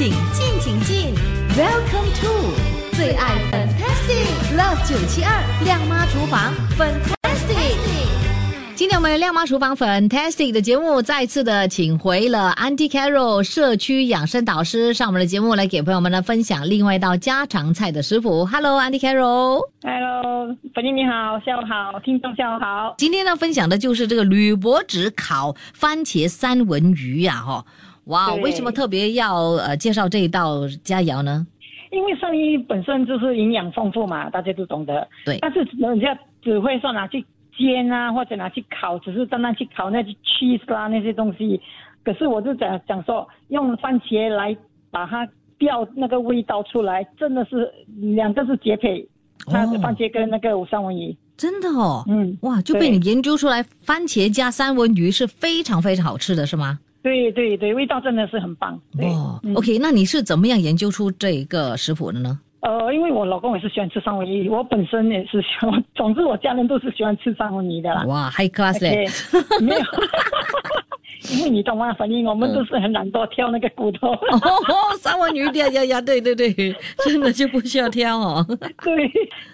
请进，请进。Welcome to 最爱 Fantastic Love 九七二亮妈厨房 Fantastic。今天我们亮妈厨房 Fantastic 的节目再次的请回了 Auntie Carol 社区养生导师上我们的节目来给朋友们呢分享另外一道家常菜的食谱。Hello，Auntie Carol。Hello，粉英你好，下午好，听众下午好。今天呢，分享的就是这个铝箔纸烤番茄三文鱼呀、哈，哇，为什么特别要呃介绍这一道佳肴呢？因为上衣本身就是营养丰富嘛，大家都懂得。对但是人家只会说拿去煎啊，或者拿去烤，只是单单去烤那些 cheese 啦那些东西。可是我就讲讲说，用番茄来把它调那个味道出来，真的是两个是绝配。它哦番茄跟那个五三文鱼，真的哦，嗯，哇，就被你研究出来，番茄加三文鱼是非常非常好吃的，是吗？对对对，味道真的是很棒。哦、嗯 o k 那你是怎么样研究出这个食谱的呢？呃，因为我老公也是喜欢吃三文鱼，我本身也是喜欢，总之我家人都是喜欢吃三文鱼的啦。哇，high class 嘞 OK，没有，因为你懂吗？反正我们都是很懒惰挑那个骨头。哦，三文鱼呀呀呀，对对对，真的就不需要挑哦。对，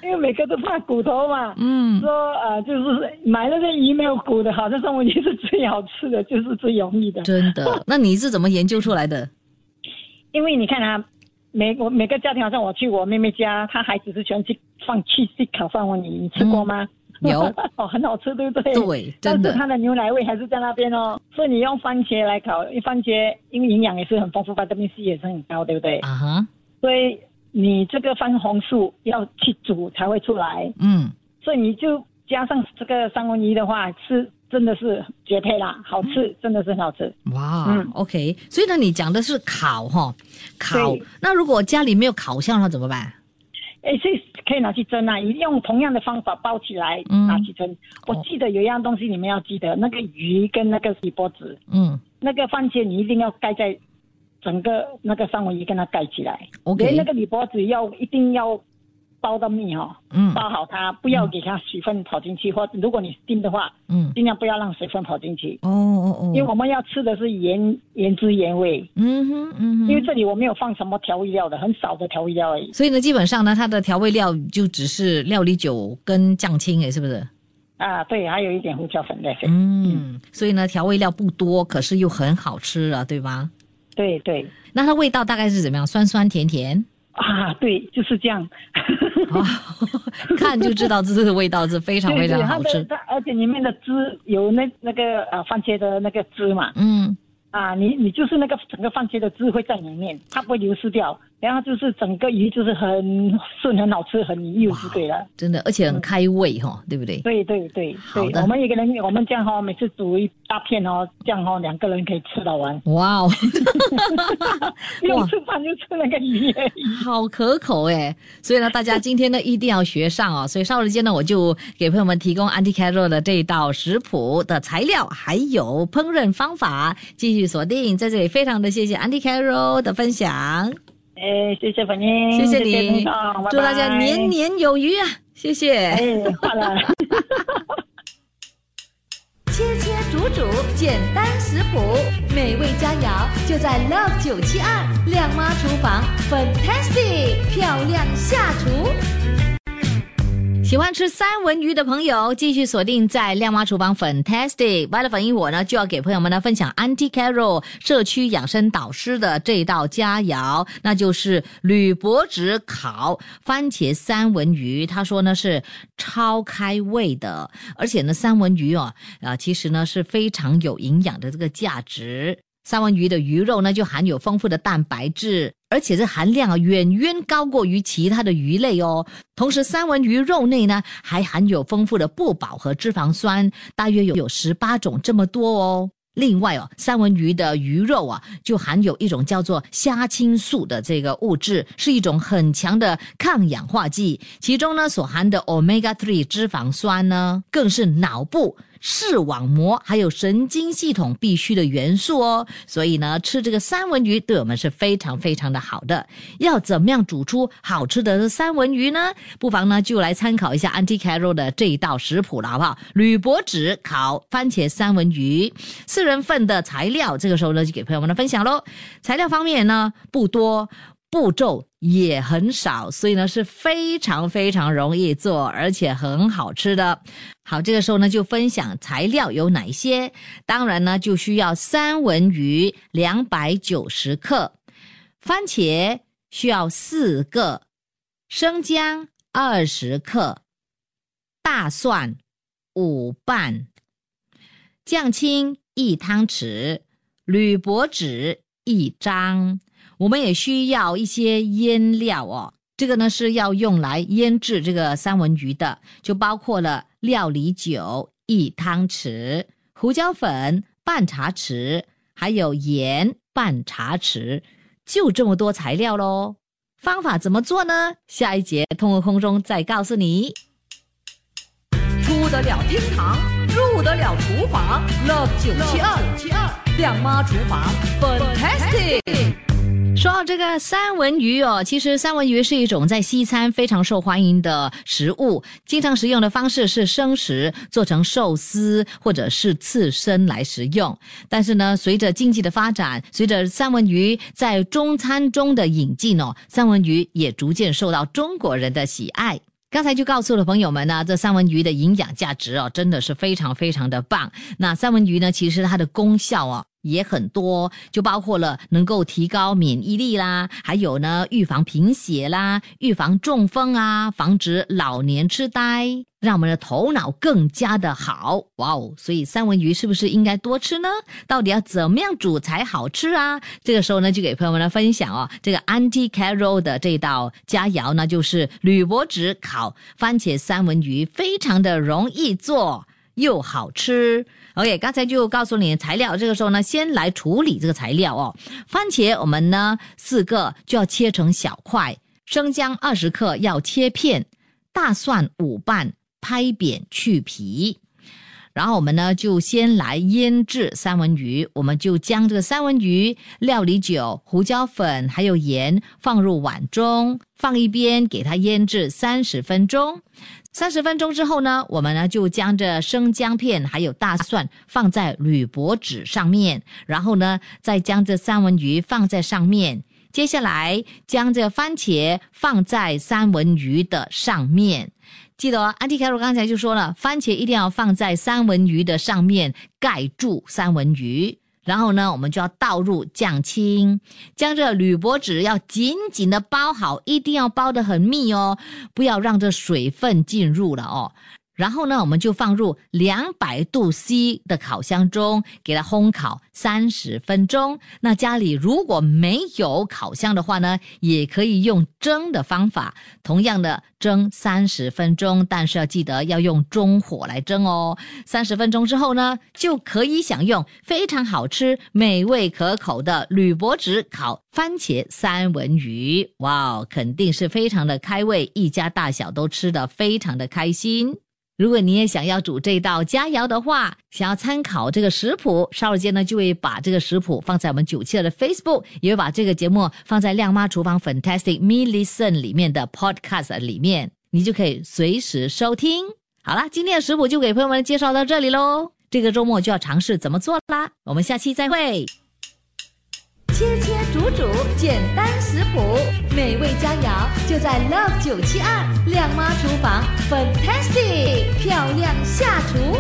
因为每个都怕骨头嘛。嗯，说呃，就是买那个鱼没有骨的，好像三文鱼是最好吃的，就是最容易的。真的。那你是怎么研究出来的？因为你看啊，每我每个家庭，好像我去我妹妹家，她孩子是喜欢去放 cheese 烤三文鱼，你吃过吗？有哦，很好吃，对不对？对，真的但是。它的牛奶味还是在那边哦。所以你用番茄来烤，因为番茄因为营养也是很丰富，维他命 C 也是很高，对不对？啊哈，所以你这个番红素要去煮才会出来，嗯，所以你就加上这个三文鱼的话，吃真的是绝配啦，好吃，真的是很好吃。哇、嗯 o k 所以呢，你讲的是烤哈，烤。那如果家里没有烤箱的话怎么办？哎，这可以拿去蒸啊，用同样的方法包起来嗯拿去蒸。我记得有一样东西你们要记得，那个鱼跟那个铝箔纸，嗯那个番茄你一定要盖在整个那个三文鱼跟它盖起来。，OK，连那个铝箔纸要一定要包的密哦，嗯包好它，不要给它水分跑进去，或者如果你叮的话，嗯，尽量不要让水分跑进去，哦哦哦，因为我们要吃的是原原汁原味。嗯哼嗯哼，因为这里我没有放什么调味料的，很少的调味料而已。所以呢，基本上呢，它的调味料就只是料理酒跟酱青，诶，是不是？啊，对，还有一点胡椒粉对，嗯，所以呢，调味料不多，可是又很好吃啊，对吧？对对那它味道大概是怎么样？酸酸甜甜，啊，对，就是这样。哦，看就知道这个味道是非常 非常好吃。它而且里面的汁有那那个呃番茄的那个汁嘛，嗯，啊，你你就是那个整个番茄的汁会在里面，它不会流失掉，然后就是整个鱼就是很顺、很好吃、很幼就对了。真的，而且很开胃哈、对不对？对对对对，好的我们一个人我们这样哈、每次煮一大片哦，这样哦，两个人可以吃到完，哇哦，不用吃饭就吃那个鱼。好可口诶！所以呢，大家今天呢一定要学上哦。所以稍后时间呢，我就给朋友们提供 Auntie Carol 的这一道食谱的材料，还有烹饪方法，继续锁定在这里。非常的谢谢 Auntie Carol 的分享，哎，谢谢粉英，谢谢谢你祝大家年年有余啊！谢谢。哎，换了。切切煮煮，简单食谱，美味佳肴就在 Love 九七二靓妈厨房，Fantastic 漂亮下厨。喜欢吃三文鱼的朋友，继续锁定在亮妈厨房 Fantastic。为了反映我呢，就要给朋友们呢分享 Auntie Carol 社区养生导师的这道佳肴，那就是铝箔纸烤番茄三文鱼。他说呢是超开胃的，而且呢三文鱼哦，啊、其实呢是非常有营养的这个价值。三文鱼的鱼肉呢，就含有丰富的蛋白质，而且这含量啊远远高过于其他的鱼类哦。同时，三文鱼肉内呢还含有丰富的不饱和脂肪酸，大约有有十八种这么多哦。另外哦，三文鱼的鱼肉啊，就含有一种叫做虾青素的这个物质，是一种很强的抗氧化剂。其中呢，所含的 omega three 脂肪酸呢，更是脑部视网膜还有神经系统必须的元素哦。所以呢，吃这个三文鱼对我们是非常非常的好的。要怎么样煮出好吃的三文鱼呢？不妨呢就来参考一下 a n t i Carol 的这一道食谱了，好不好？铝箔纸烤番茄三文鱼，四人份的材料，这个时候呢就给朋友们的分享喽。材料方面呢不多。步骤也很少，所以呢是非常非常容易做，而且很好吃的。好，这个时候呢就分享材料有哪些。当然呢就需要三文鱼两百九十克，番茄需要四个，生姜二十克，大蒜五瓣，酱青一汤匙，铝箔纸一张。我们也需要一些腌料哦，这个呢是要用来腌制这个三文鱼的，就包括了料理酒一汤匙、胡椒粉半茶匙，还有盐半茶匙，就这么多材料喽。方法怎么做呢？下一节通过空中再告诉你。出得了厅堂，入得了厨房，Love 九七二，亮妈厨房，Fantastic。说到这个三文鱼哦，其实三文鱼是一种在西餐非常受欢迎的食物，经常食用的方式是生食，做成寿司或者是刺身来食用。但是呢，随着经济的发展，随着三文鱼在中餐中的引进哦，三文鱼也逐渐受到中国人的喜爱。刚才就告诉了朋友们呢，这三文鱼的营养价值哦，真的是非常非常的棒。那三文鱼呢，其实它的功效哦。也很多，就包括了能够提高免疫力啦，还有呢预防贫血啦，预防中风啊，防止老年痴呆，让我们的头脑更加的好。哇哦！所以三文鱼是不是应该多吃呢？到底要怎么样煮才好吃啊？这个时候呢，就给朋友们来分享哦，这个 Auntie Carol 的这道佳肴呢，就是铝箔纸烤番茄三文鱼，非常的容易做又好吃。OK，刚才就告诉你材料，这个时候呢，先来处理这个材料哦。番茄我们呢四个就要切成小块，生姜二十克要切片，大蒜五瓣拍扁去皮。然后我们呢就先来腌制三文鱼，我们就将这个三文鱼、料理酒、胡椒粉还有盐放入碗中，放一边给它腌制三十分钟。三十分钟之后呢，我们呢就将这生姜片还有大蒜放在铝箔纸上面，然后呢再将这三文鱼放在上面，接下来将这番茄放在三文鱼的上面。记得哦，安迪凯罗刚才就说了，番茄一定要放在三文鱼的上面，盖住三文鱼。然后呢，我们就要倒入酱青，将这铝箔纸要紧紧的包好，一定要包得很密哦，不要让这水分进入了哦。然后呢，我们就放入两百度 C 的烤箱中，给它烘烤三十分钟。那家里如果没有烤箱的话呢，也可以用蒸的方法，同样的蒸三十分钟，但是要记得要用中火来蒸哦。三十分钟之后呢，就可以享用非常好吃、美味可口的铝箔纸烤番茄三文鱼。哇哦，肯定是非常的开胃，一家大小都吃得非常的开心。如果你也想要煮这道佳肴的话，想要参考这个食谱，稍后间呢就会把这个食谱放在我们九七二的 Facebook，也会把这个节目放在亮妈厨房 Fantastic Me Listen 里面的 Podcast 里面，你就可以随时收听。好了，今天的食谱就给朋友们介绍到这里喽。这个周末就要尝试怎么做啦，我们下期再会。切切煮煮，简单食谱，美味佳肴就在 Love 九七二靓妈厨房，Fantastic 漂亮下厨。